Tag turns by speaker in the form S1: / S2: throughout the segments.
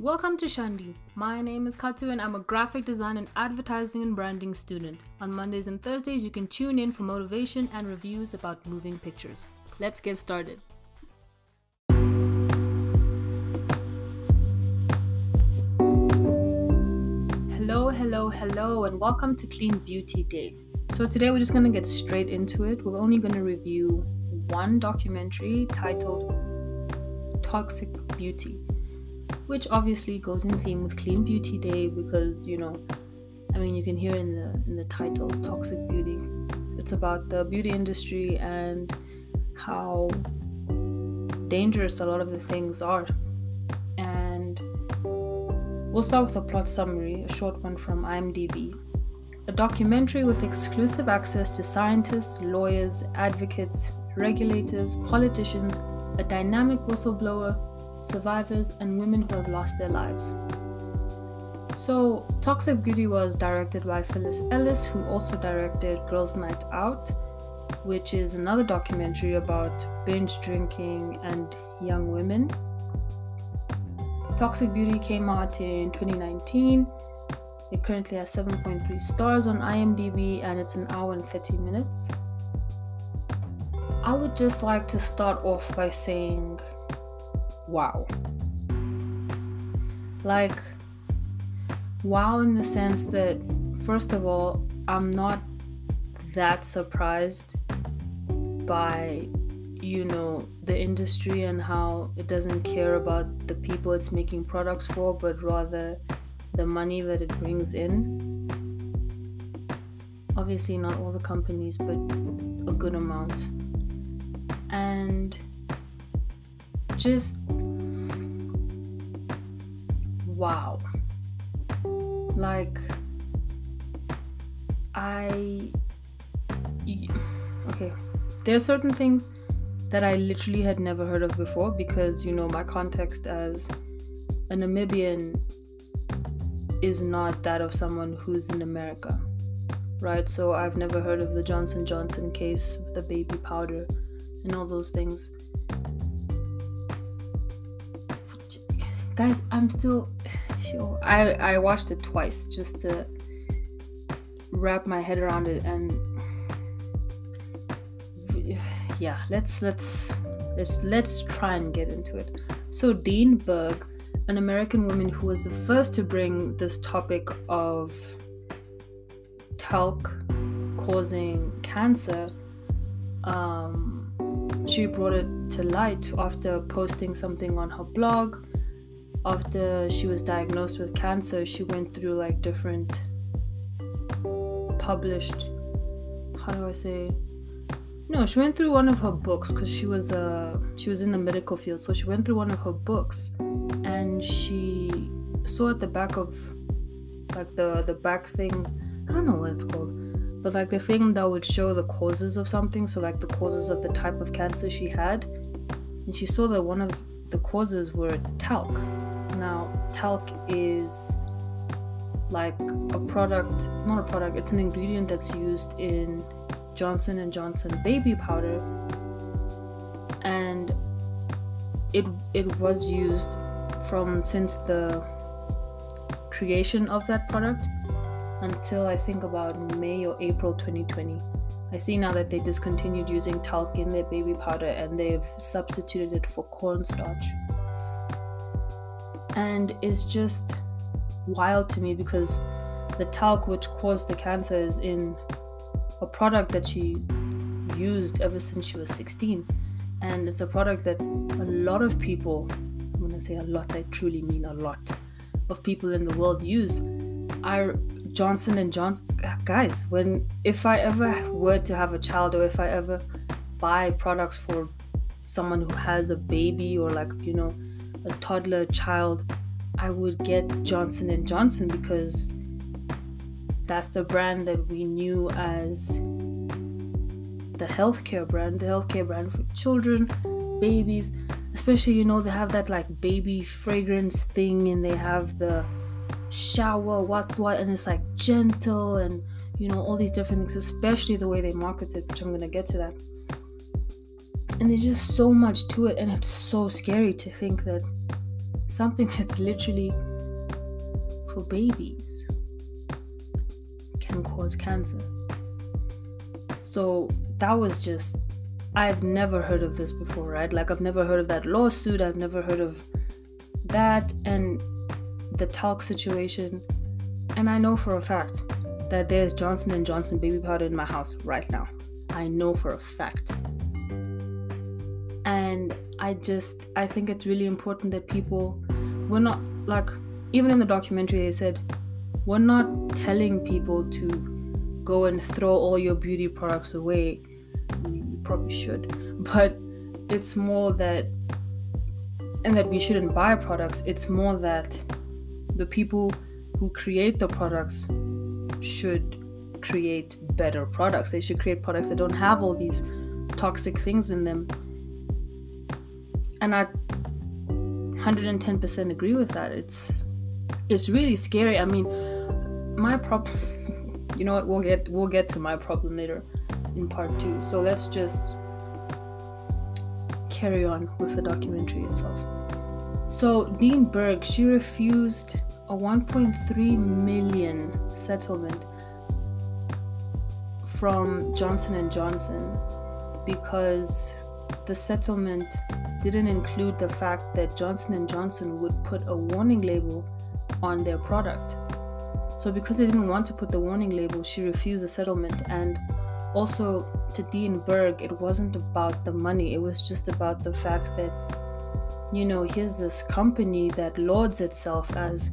S1: Welcome to Shandi. My name is Katu and I'm a graphic design and advertising and branding student. On Mondays and Thursdays, you can tune in for motivation and reviews about moving pictures. Let's get started. Hello, hello, hello, and welcome to Clean Beauty Day. So, today we're just going to get straight into it. We're only going to review one documentary titled Toxic Beauty, which obviously goes in theme with Clean Beauty Day because, you know, I mean, you can hear in the in the title Toxic Beauty. It's about the beauty industry and how dangerous a lot of the things are. And we'll start with a plot summary, a short one from IMDb. A documentary with exclusive access to scientists, lawyers, advocates, regulators, politicians, a dynamic whistleblower, survivors, and women who have lost their lives. So, Toxic Beauty was directed by Phyllis Ellis, who also directed Girls Night Out, which is another documentary about binge drinking and young women. Toxic Beauty came out in 2019. It currently has 7.3 stars on IMDb and it's an hour and 30 minutes. I would just like to start off by saying, wow. Like, wow, in the sense that, first of all, I'm not that surprised by, you know, the industry and how it doesn't care about the people it's making products for, but rather the money that it brings in. Obviously, not all the companies, but a good amount and just wow. Like, I. Okay, there are certain things that I literally had never heard of before because, you know, my context as a Namibian is not that of someone who's in America, right? So I've never heard of the Johnson Johnson case the baby powder and all those things. Guys, I'm still sure. I I watched it twice just to wrap my head around it and yeah, let's let's let's let's try and get into it. So Deane Berg, an American woman who was the first to bring this topic of talc causing cancer um, she brought it to light after posting something on her blog. After she was diagnosed with cancer, she went through like different published, how do I say? No, she went through one of her books because she was uh she was in the medical field, so she went through one of her books, and she saw at the back of like the the back thing, I don't know what it's called but like the thing that would show the causes of something so like the causes of the type of cancer she had and she saw that one of the causes were talc now talc is like a product not a product it's an ingredient that's used in johnson and johnson baby powder and it it was used from since the creation of that product until I think about May or April 2020. I see now that they discontinued using talc in their baby powder and they've substituted it for cornstarch. And it's just wild to me because the talc which caused the cancer is in a product that she used ever since she was 16. And it's a product that a lot of people, when I say a lot, I truly mean a lot of people in the world use. are Johnson and Johnson guys, when if I ever were to have a child or if I ever buy products for someone who has a baby or like, you know, a toddler child, I would get Johnson and Johnson because that's the brand that we knew as the healthcare brand, the healthcare brand for children, babies, especially you know they have that like baby fragrance thing and they have the shower, what what, and it's like gentle and you know all these different things, especially the way they market it, which I'm gonna get to that. And there's just so much to it, and it's so scary to think that something that's literally for babies can cause cancer. So that was just, I've never heard of this before, right? Like, I've never heard of that lawsuit. I've never heard of that and the talc situation. And I know for a fact that there's Johnson and Johnson baby powder in my house right now. I know for a fact. And I just I think it's really important that people we're not like even in the documentary they said we're not telling people to go and throw all your beauty products away. You probably should. But it's more that and that we shouldn't buy products. It's more that the people who create the products should create better products. They should create products that don't have all these toxic things in them. And I 110% agree with that. It's it's really scary. I mean, my problem you know what? We'll get we'll get to my problem later in part 2. So let's just carry on with the documentary itself. So Deane Berg, she refused a 1.3 million settlement from Johnson and Johnson because the settlement didn't include the fact that Johnson Johnson would put a warning label on their product. So because they didn't want to put the warning label, she refused the settlement and also to Deane Berg, it wasn't about the money. It was just about the fact that you know, here's this company that lauds itself as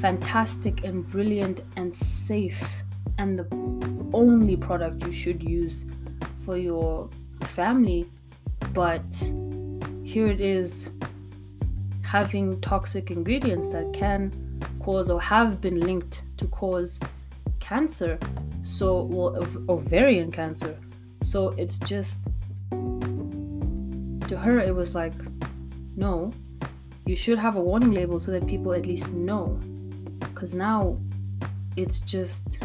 S1: fantastic and brilliant and safe and the only product you should use for your family. But here it is having toxic ingredients that can cause or have been linked to cause cancer. So, well, ovarian cancer. So it's just, to her, it was like, no, you should have a warning label so that people at least know. Because now it's just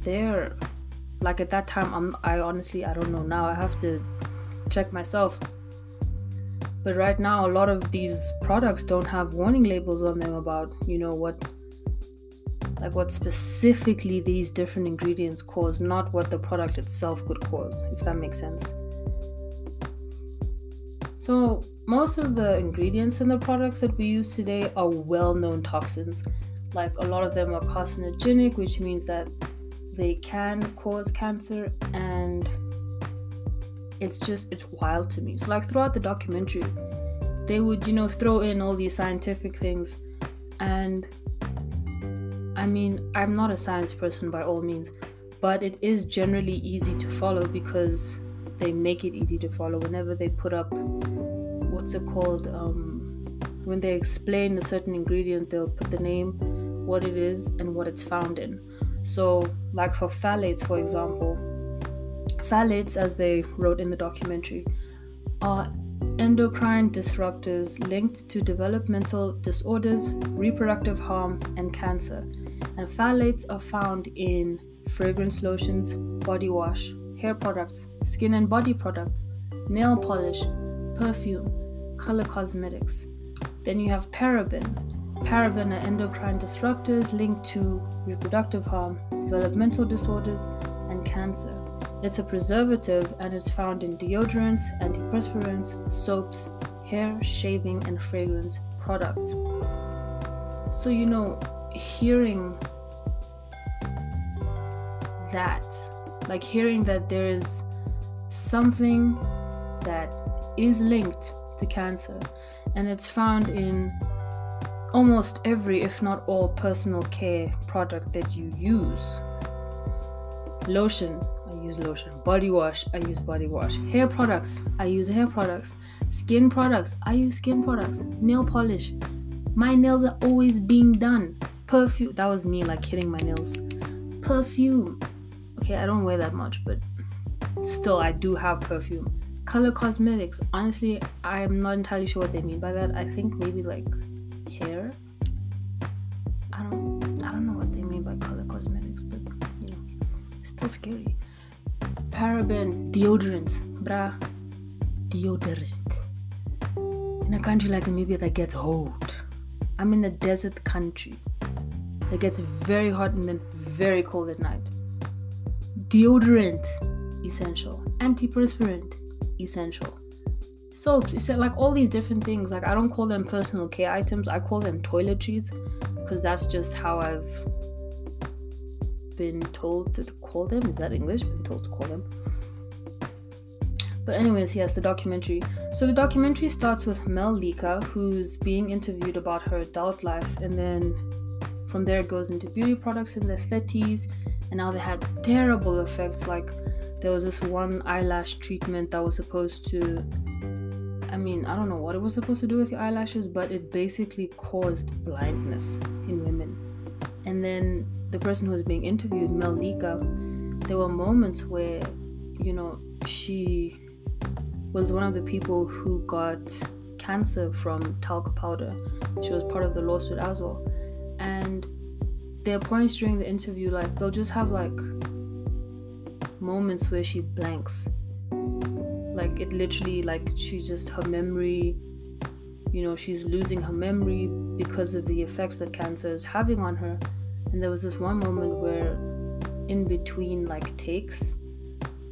S1: there. Like at that time, I'm, I honestly, I don't know now. I have to check myself. But right now, a lot of these products don't have warning labels on them about, you know, what, like what specifically these different ingredients cause, not what the product itself could cause, if that makes sense. So, most of the ingredients in the products that we use today are well known toxins. Like a lot of them are carcinogenic, which means that they can cause cancer, and it's just, it's wild to me. So, like throughout the documentary, they would, you know, throw in all these scientific things. And I mean, I'm not a science person by all means, but it is generally easy to follow because they make it easy to follow whenever they put up what's it called um, when they explain a certain ingredient they'll put the name what it is and what it's found in so like for phthalates for example phthalates as they wrote in the documentary are endocrine disruptors linked to developmental disorders reproductive harm and cancer and phthalates are found in fragrance lotions body wash hair products, skin and body products, nail polish, perfume, color cosmetics. Then you have paraben. Paraben are endocrine disruptors linked to reproductive harm, developmental disorders, and cancer. It's a preservative and is found in deodorants, antiperspirants, soaps, hair, shaving, and fragrance products. So, you know, hearing that like hearing that there is something that is linked to cancer and it's found in almost every if not all personal care product that you use lotion i use lotion body wash i use body wash hair products i use hair products skin products i use skin products nail polish my nails are always being done perfume that was me like hitting my nails perfume Okay, I don't wear that much, but still, I do have perfume. Color cosmetics. Honestly, I'm not entirely sure what they mean by that. I think maybe like hair. I don't. I don't know what they mean by color cosmetics, but you know, it's still scary. Paraben deodorants, bra, deodorant. in a country like Namibia that gets hot. I'm in a desert country that gets very hot and then very cold at night. Deodorant, essential. Antiperspirant, essential. Soaps, it's like all these different things. Like I don't call them personal care items, I call them toiletries because that's just how I've been told to call them. Is that English? Been told to call them. But anyways, yes, the documentary. So the documentary starts with Mel Lika, who's being interviewed about her adult life, and then from there it goes into beauty products in their 30s, and now they had terrible effects. Like there was this one eyelash treatment that was supposed to I mean, I don't know what it was supposed to do with your eyelashes, but it basically caused blindness in women. And then the person who was being interviewed, Melika, there were moments where, you know, she was one of the people who got cancer from talc powder. She was part of the lawsuit as well. And there are points during the interview, like, they'll just have like moments where she blanks like it literally like she just her memory you know she's losing her memory because of the effects that cancer is having on her. And there was this one moment where in between like takes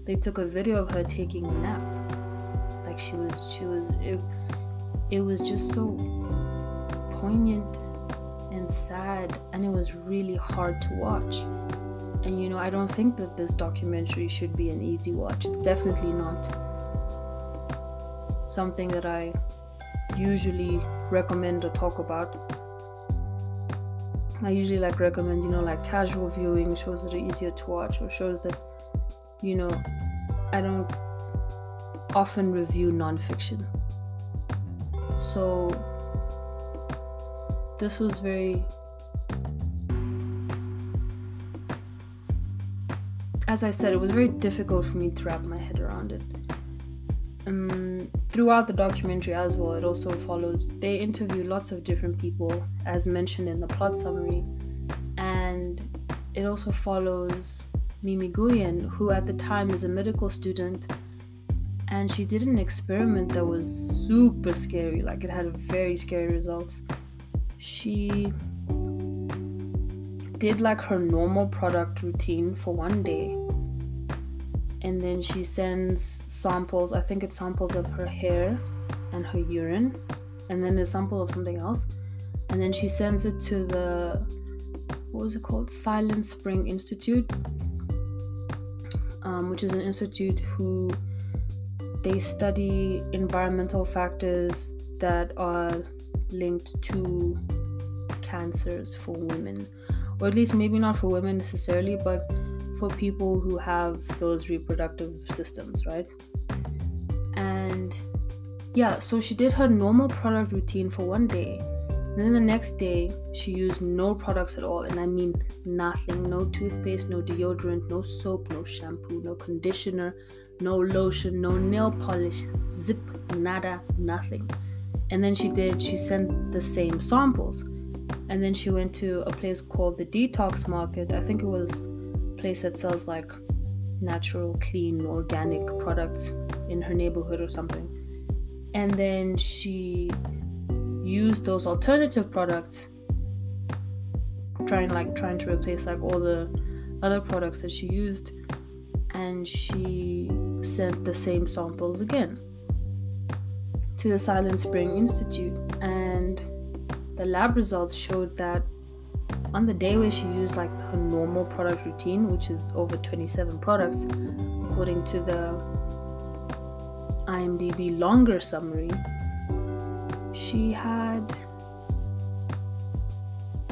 S1: they took a video of her taking a nap. Like she was she was it, it was just so poignant and sad and it was really hard to watch. And you know i don't think that this documentary should be an easy watch. It's definitely not something that I usually recommend or talk about. I usually like recommend, you know, like casual viewing shows that are easier to watch or shows that, you know, I don't often review nonfiction. So this was very as I said, it was very difficult for me to wrap my head around it. Um, throughout the documentary as well, it also follows, they interview lots of different people, as mentioned in the plot summary, and it also follows Mymy Nguyen, who at the time is a medical student, and she did an experiment that was super scary, like it had very scary results. She did like her normal product routine for one day and then she sends samples i think it's samples of her hair and her urine and then a sample of something else. And then she sends it to the what was it called? Silent spring institute um, which is an institute who they study environmental factors that are linked to cancers for women. Or at least maybe not for women necessarily but for people who have those reproductive systems, right? And yeah, so she did her normal product routine for one day. And then the next day, she used no products at all. And I mean nothing no toothpaste, no deodorant, no soap, no shampoo, no conditioner, no lotion, no nail polish, zip, nada, nothing. And then she did, she sent the same samples. And then she went to a place called the Detox Market. I think it was place that sells like natural, clean, organic products in her neighborhood or something. And then she used those alternative products, trying like trying to replace like all the other products that she used, and she sent the same samples again to the Silent Spring Institute, and the lab results showed that on the day where she used like her normal product routine, which is over 27 products, according to the IMDb longer summary, she had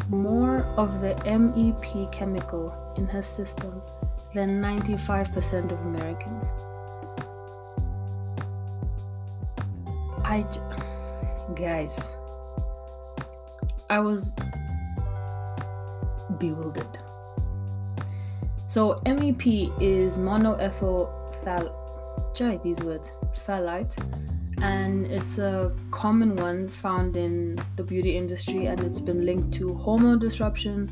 S1: more of the MEP chemical in her system than 95% of Americans. I, guys, I was bewildered. So MEP is monoethyl phthal try these words phthalate and it's a common one found in the beauty industry and it's been linked to hormone disruption,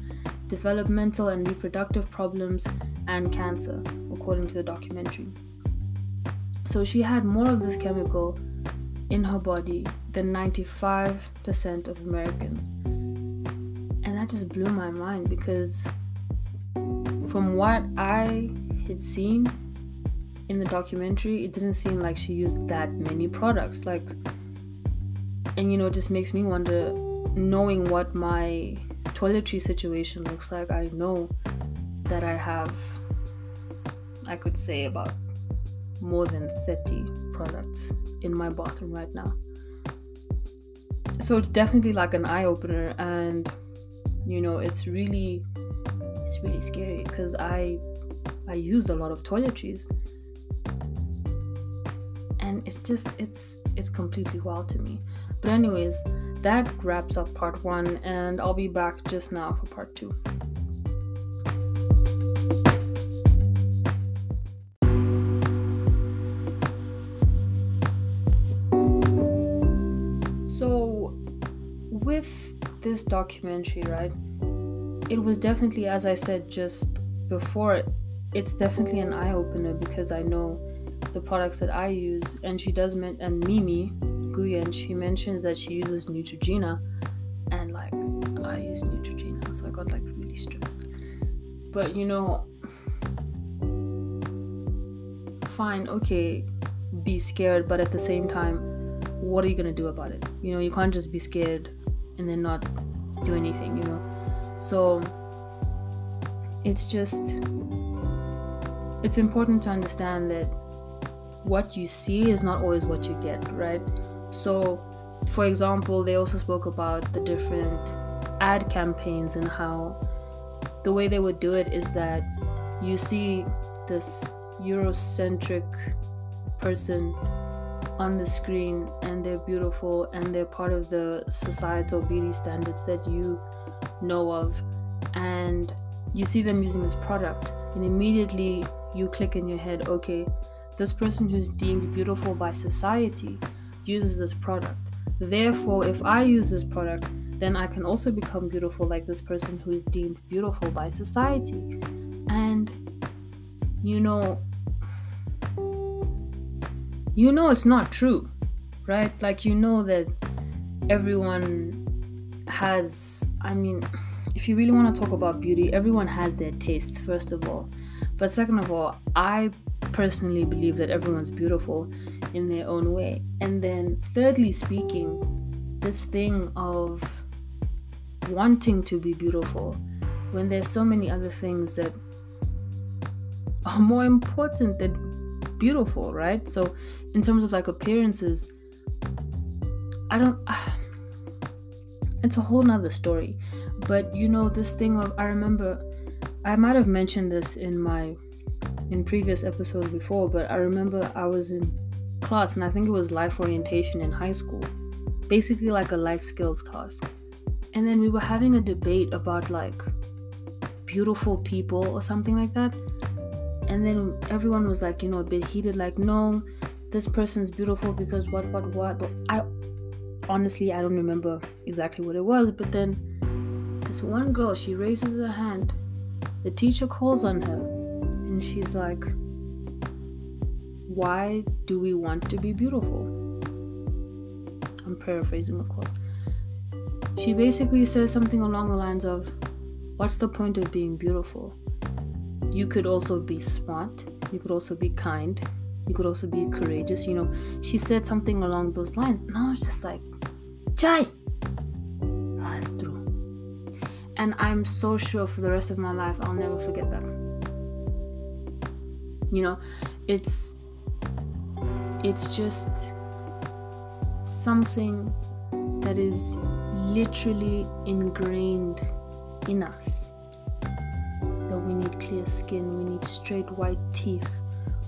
S1: developmental and reproductive problems and cancer according to the documentary. So she had more of this chemical in her body than 95% of Americans. That just blew my mind because from what I had seen in the documentary, it didn't seem like she used that many products. Like, and you know, it just makes me wonder knowing what my toiletry situation looks like, I know that I have, I could say, about more than 30 products in my bathroom right now. So it's definitely like an eye opener, and you know, it's really, it's really scary because I, I use a lot of toiletries, and it's just, it's, it's completely wild to me. But anyways, that wraps up part one, and I'll be back just now for part two. This documentary, right, it was definitely, as I said just before, it's definitely an eye opener because I know the products that I use, and she does, men- and Mymy, and she mentions that she uses Neutrogena, and like I use Neutrogena, so I got like really stressed. But you know, fine, okay, be scared, but at the same time, what are you gonna do about it? You know, you can't just be scared and then not do anything, you know. So it's just it's important to understand that what you see is not always what you get, right? So, for example, they also spoke about the different ad campaigns and how the way they would do it is that you see this Eurocentric person on the screen and they're beautiful and they're part of the societal beauty standards that you know of and you see them using this product and immediately you click in your head okay this person who's deemed beautiful by society uses this product. Therefore, if I use this product, then I can also become beautiful like this person who is deemed beautiful by society. And you know, you know it's not true, right? Like, you know that everyone has, I mean, if you really want to talk about beauty, everyone has their tastes, first of all. But second of all, I personally believe that everyone's beautiful in their own way. And then, thirdly, speaking, this thing of wanting to be beautiful when there's so many other things that are more important than beautiful, right? So, in terms of like appearances, I don't. Uh, it's a whole nother story. But you know, this thing of I remember I might have mentioned this in my in previous episodes before, but I remember I was in class and I think it was life orientation in high school, basically like a life skills class. And then we were having a debate about like beautiful people or something like that. And then everyone was like, you know, a bit heated, like, no, this person's beautiful because what, what, what. I honestly, I don't remember exactly what it was. But then this one girl, she raises her hand. The teacher calls on her and she's like, Why do we want to be beautiful? I'm paraphrasing, of course. She basically says something along the lines of, What's the point of being beautiful? You could also be smart, you could also be kind, you could also be courageous. You know, she said something along those lines, and I was just like, Chai! That's ah, true. And I'm so sure for the rest of my life, I'll never forget that you know it's it's just something that is literally ingrained in us that we need clear skin we need straight white teeth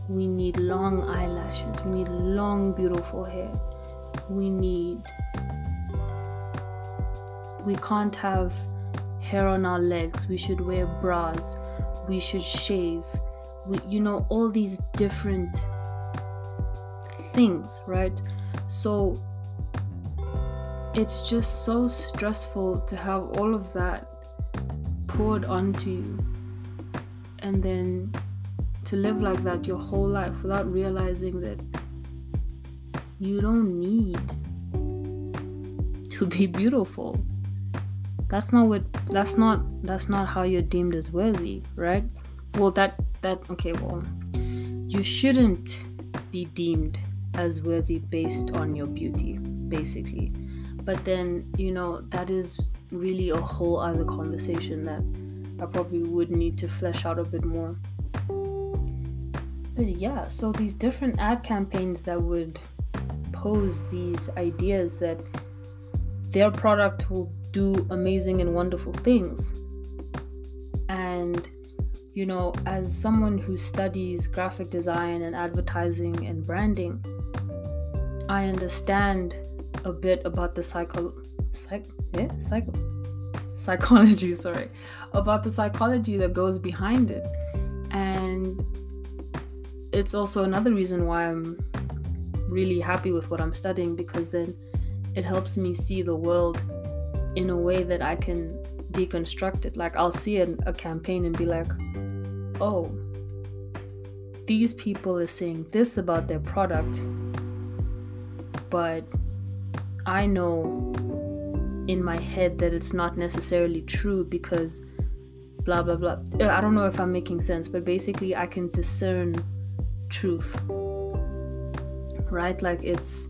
S1: we need long eyelashes. We need long beautiful hair. We need we can't have hair on our legs. We should wear bras. We should shave. We, you know all these different things right? So it's just so stressful to have all of that poured onto you. And then to live like that your whole life without realizing that you don't need to be beautiful. That's not what that's not that's not how you're deemed as worthy, right? Well that that okay, well you shouldn't be deemed as worthy based on your beauty, basically. But then, you know, that is really a whole other conversation that I probably would need to flesh out a bit more. Yeah, so these different ad campaigns that would pose these ideas that their product will do amazing and wonderful things. And, you know, as someone who studies graphic design and advertising and branding, I understand a bit about the psycho, psych, yeah, psycho, psychology, sorry, about the psychology that goes behind it. And it's also another reason why I'm really happy with what I'm studying because then it helps me see the world in a way that I can deconstruct it. Like I'll see a, a campaign and be like, oh, these people are saying this about their product, but I know in my head that it's not necessarily true because blah blah blah. Uh, I don't know if I'm making sense, but basically I can discern truth. Right? Like it's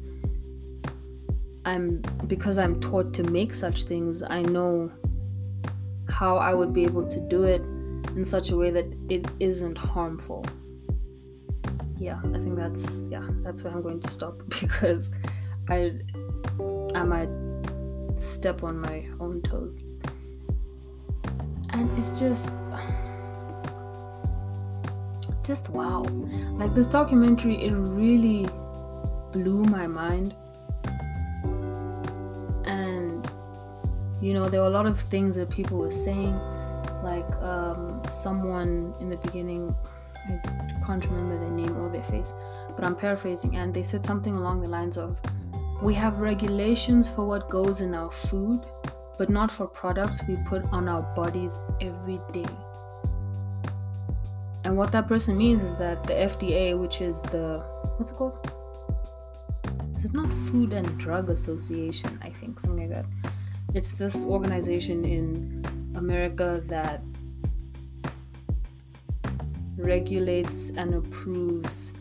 S1: I'm because I'm taught to make such things, I know how I would be able to do it in such a way that it isn't harmful. Yeah, I think that's yeah, that's where I'm going to stop because I I might step on my own toes. And it's just just wow. Like this documentary it really blew my mind. And you know, there were a lot of things that people were saying like um, someone in the beginning I can't remember their name or their face, but I'm paraphrasing and they said something along the lines of we have regulations for what goes in our food, but not for products we put on our bodies every day. And what that person means is that the FDA, which is the what's it called? Is it not Food and Drug Association? I think something like that. It's this organization in America that regulates and approves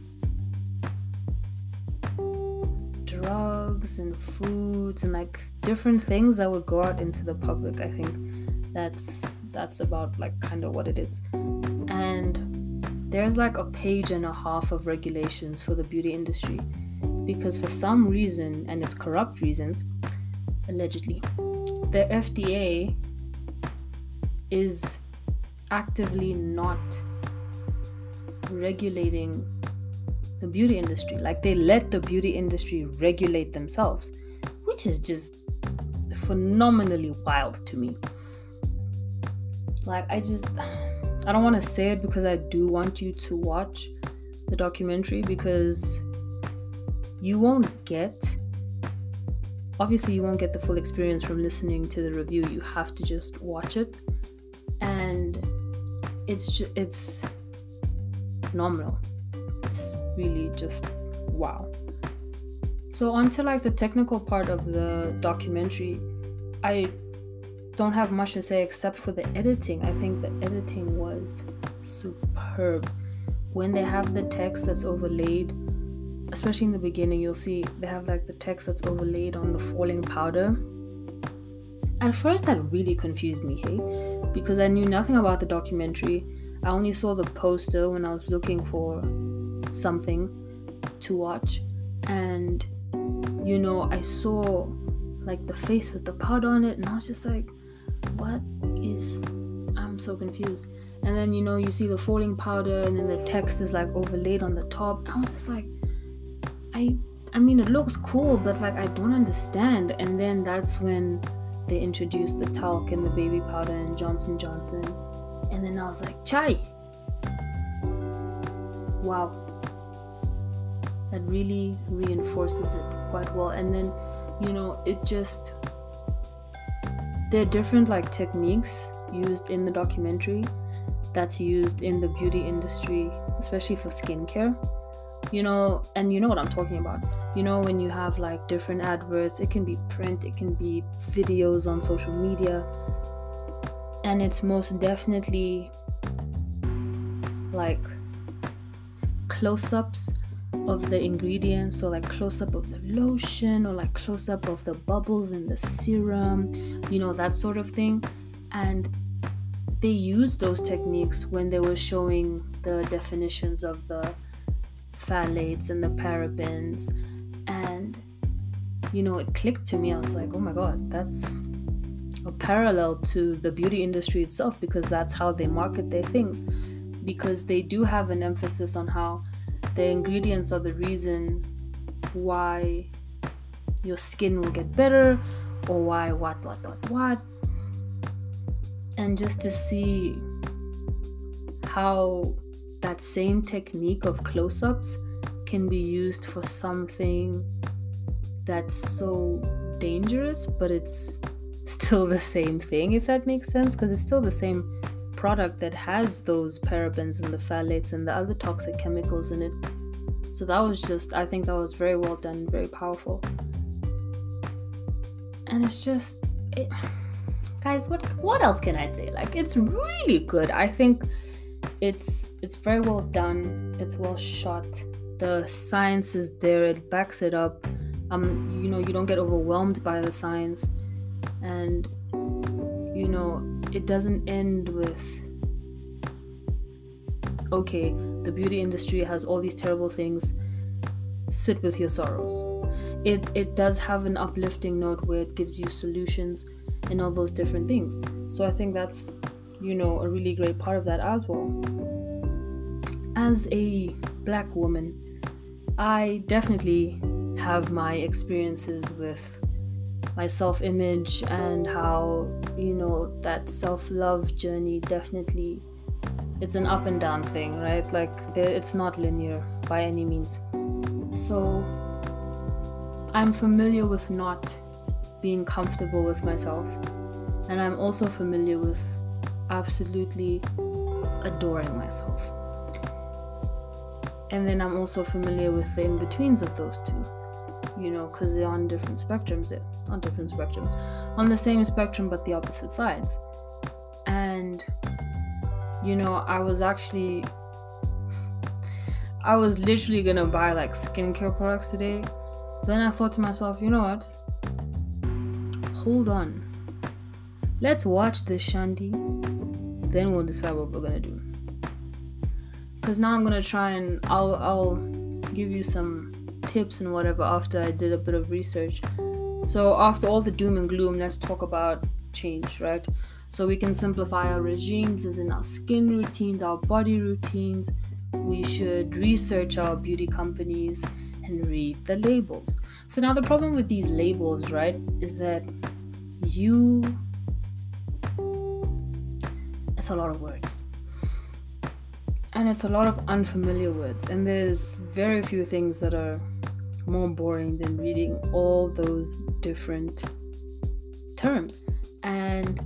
S1: drugs and foods and like different things that would go out into the public. I think that's that's about like kind of what it is. And there's like a page and a half of regulations for the beauty industry because for some reason and it's corrupt reasons allegedly the FDA is actively not regulating the beauty industry. Like they let the beauty industry regulate themselves, which is just phenomenally wild to me. Like I just I don't want to say it because I do want you to watch the documentary because you won't get obviously you won't get the full experience from listening to the review. You have to just watch it and it's just, it's phenomenal. It's really just wow. So, on to like the technical part of the documentary, I don't have much to say except for the editing. I think the editing was superb. When they have the text that's overlaid, especially in the beginning, you'll see they have like the text that's overlaid on the falling powder. At first, that really confused me, hey, because I knew nothing about the documentary. I only saw the poster when I was looking for something to watch and you know i saw like the face with the powder on it and i was just like what is i'm so confused. And then you know you see the falling powder and then the text is like overlaid on the top. I was just like i i mean it looks cool but like i don't understand. And then that's when they introduced the talc and the baby powder and johnson johnson. And then i was like chai! Wow. That really reinforces it quite well. And then you know it just there are different like techniques used in the documentary that's used in the beauty industry especially for skincare. You know and you know what i'm talking about. You know when you have like different adverts it can be print it can be videos on social media and it's most definitely like close-ups of the ingredients so like close-up of the lotion or like close-up of the bubbles in the serum you know that sort of thing. And they used those techniques when they were showing the definitions of the phthalates and the parabens. And you know it clicked to me. I was like oh my god that's a parallel to the beauty industry itself because that's how they market their things. Because they do have an emphasis on how the ingredients are the reason why your skin will get better or why what what what what. And just to see how that same technique of close ups can be used for something that's so dangerous, but it's still the same thing, if that makes sense, because it's still the same product that has those parabens and the phthalates and the other toxic chemicals in it. So that was just, I think that was very well done, very powerful. And it's just, it, guys, what what else can I say? Like, it's really good. I think it's it's very well done. It's well shot. The science is there. It backs it up. Um, you know, you don't get overwhelmed by the science, and you know, it doesn't end with okay, the beauty industry has all these terrible things. Sit with your sorrows. It it does have an uplifting note where it gives you solutions and all those different things. So I think that's you know, a really great part of that as well. As a black woman, I definitely have my experiences with my self image and how, you know, that self love journey definitely it's an up and down thing, right? Like it's not linear by any means. So I'm familiar with not being comfortable with myself, and I'm also familiar with absolutely adoring myself. And then I'm also familiar with the in betweens of those two, you know, because they're on different spectrums, they're on different spectrums, on the same spectrum but the opposite sides. And, you know, I was actually, I was literally gonna buy like skincare products today. Then I thought to myself, you know what? Hold on. Let's watch this Shandy then we'll decide what we're gonna do. Cause now I'm gonna try and I'll I'll give you some tips and whatever after I did a bit of research. So after all the doom and gloom, let's talk about change, right? So we can simplify our regimes as in our skin routines, our body routines. We should research our beauty companies and read the labels. So now the problem with these labels, right, is that you it's a lot of words. And it's a lot of unfamiliar words. And there's very few things that are more boring than reading all those different terms. And,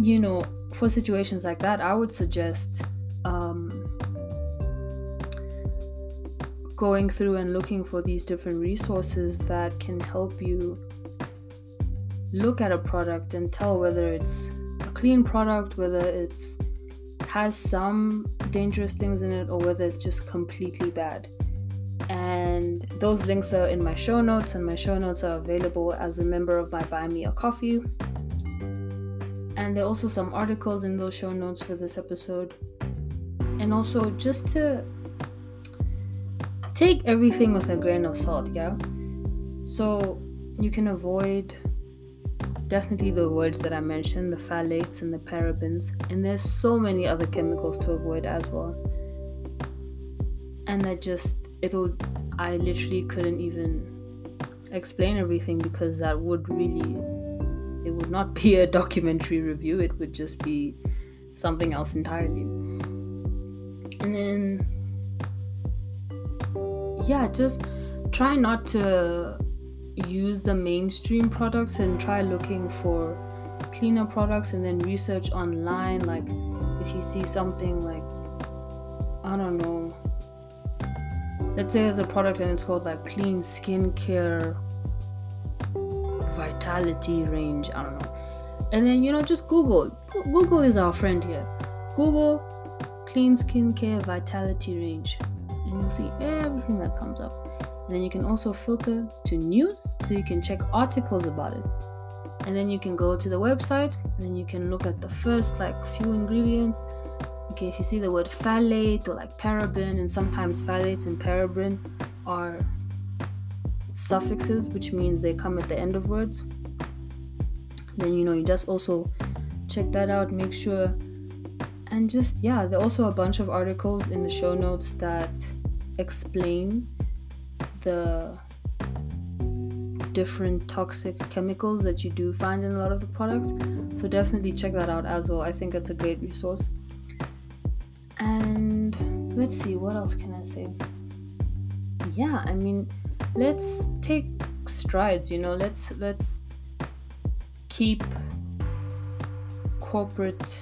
S1: you know, for situations like that, I would suggest um, going through and looking for these different resources that can help you look at a product and tell whether it's a clean product, whether it's has some dangerous things in it or whether it's just completely bad. And those links are in my show notes, and my show notes are available as a member of my Buy Me a Coffee. And there are also some articles in those show notes for this episode. And also, just to take everything with a grain of salt, yeah? So you can avoid definitely the words that I mentioned the phthalates and the parabens, and there's so many other chemicals to avoid as well. And I just, it'll, I literally couldn't even explain everything because that would really, it would not be a documentary review, it would just be something else entirely. And then, yeah, just try not to use the mainstream products and try looking for cleaner products and then research online like if you see something like i don't know let's say there's a product and it's called like clean skincare vitality range. I don't know. And then you know just Google. Google is our friend here. Google clean skincare vitality range, and you'll see everything that comes up. And then you can also filter to news, so you can check articles about it. And then you can go to the website, and then you can look at the first like few ingredients. Okay, if you see the word phthalate or like paraben, and sometimes phthalate and paraben are suffixes, which means they come at the end of words. Then you know you just also check that out, make sure and just yeah, there are also a bunch of articles in the show notes that explain the different toxic chemicals that you do find in a lot of the products. So definitely check that out as well. I think it's a great resource. And let's see, what else can I say? Yeah, I mean, let's take strides, you know, let's let's keep corporate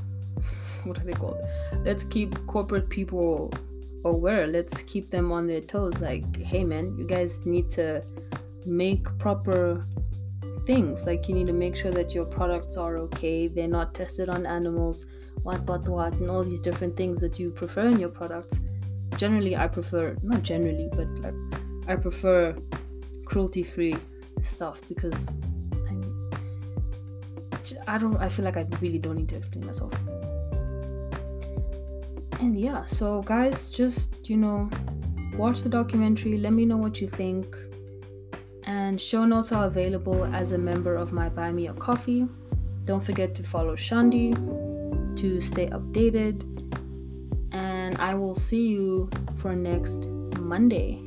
S1: what are they called? Let's keep corporate people aware. Let's keep them on their toes. Like, hey man, you guys need to make proper things. Like you need to make sure that your products are okay. They're not tested on animals, what what what, and all these different things that you prefer in your products. Generally, I prefer not generally, but like I prefer cruelty-free stuff because I, mean, I don't. I feel like I really don't need to explain myself and yeah so guys just you know watch the documentary let me know what you think. And show notes are available as a member of my buy me a coffee. Don't forget to follow shandi to stay updated. And i will see you for next monday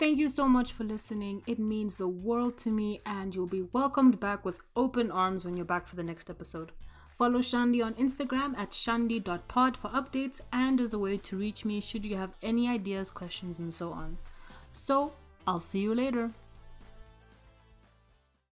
S1: Thank you so much for listening. It means the world to me, and you'll be welcomed back with open arms when you're back for the next episode. Follow Shandi on Instagram at shandi.pod for updates and as a way to reach me should you have any ideas, questions, and so on. So, I'll see you later.